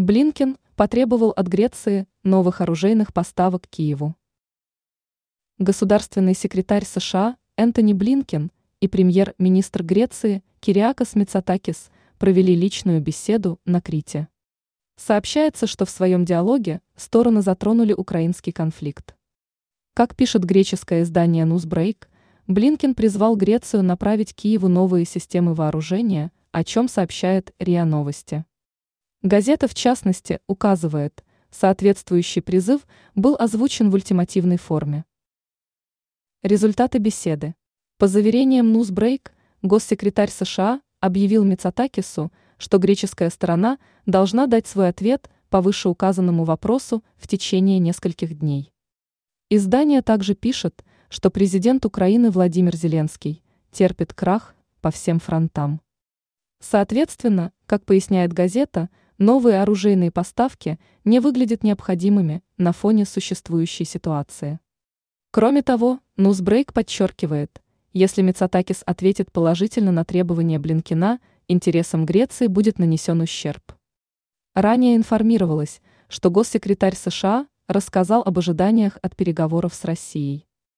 Блинкен потребовал от Греции новых оружейных поставок Киеву. Государственный секретарь США Энтони Блинкен и премьер-министр Греции Кириакос Мицатакис провели личную беседу на Крите. Сообщается, что в своем диалоге стороны затронули украинский конфликт. Как пишет греческое издание Newsbreak, Блинкен призвал Грецию направить Киеву новые системы вооружения, о чем сообщает РИА Новости. Газета, в частности, указывает, соответствующий призыв был озвучен в ультимативной форме. Результаты беседы. По заверениям Newsbreak, госсекретарь США объявил Мицатакису, что греческая сторона должна дать свой ответ по вышеуказанному вопросу в течение нескольких дней. Издание также пишет, что президент Украины Владимир Зеленский терпит крах по всем фронтам. Соответственно, как поясняет газета, новые оружейные поставки не выглядят необходимыми на фоне существующей ситуации. Кроме того, Ньюсбрейк подчеркивает, если Мицатакис ответит положительно на требования Блинкина, интересам Греции будет нанесен ущерб. Ранее информировалось, что госсекретарь США рассказал об ожиданиях от переговоров с Россией.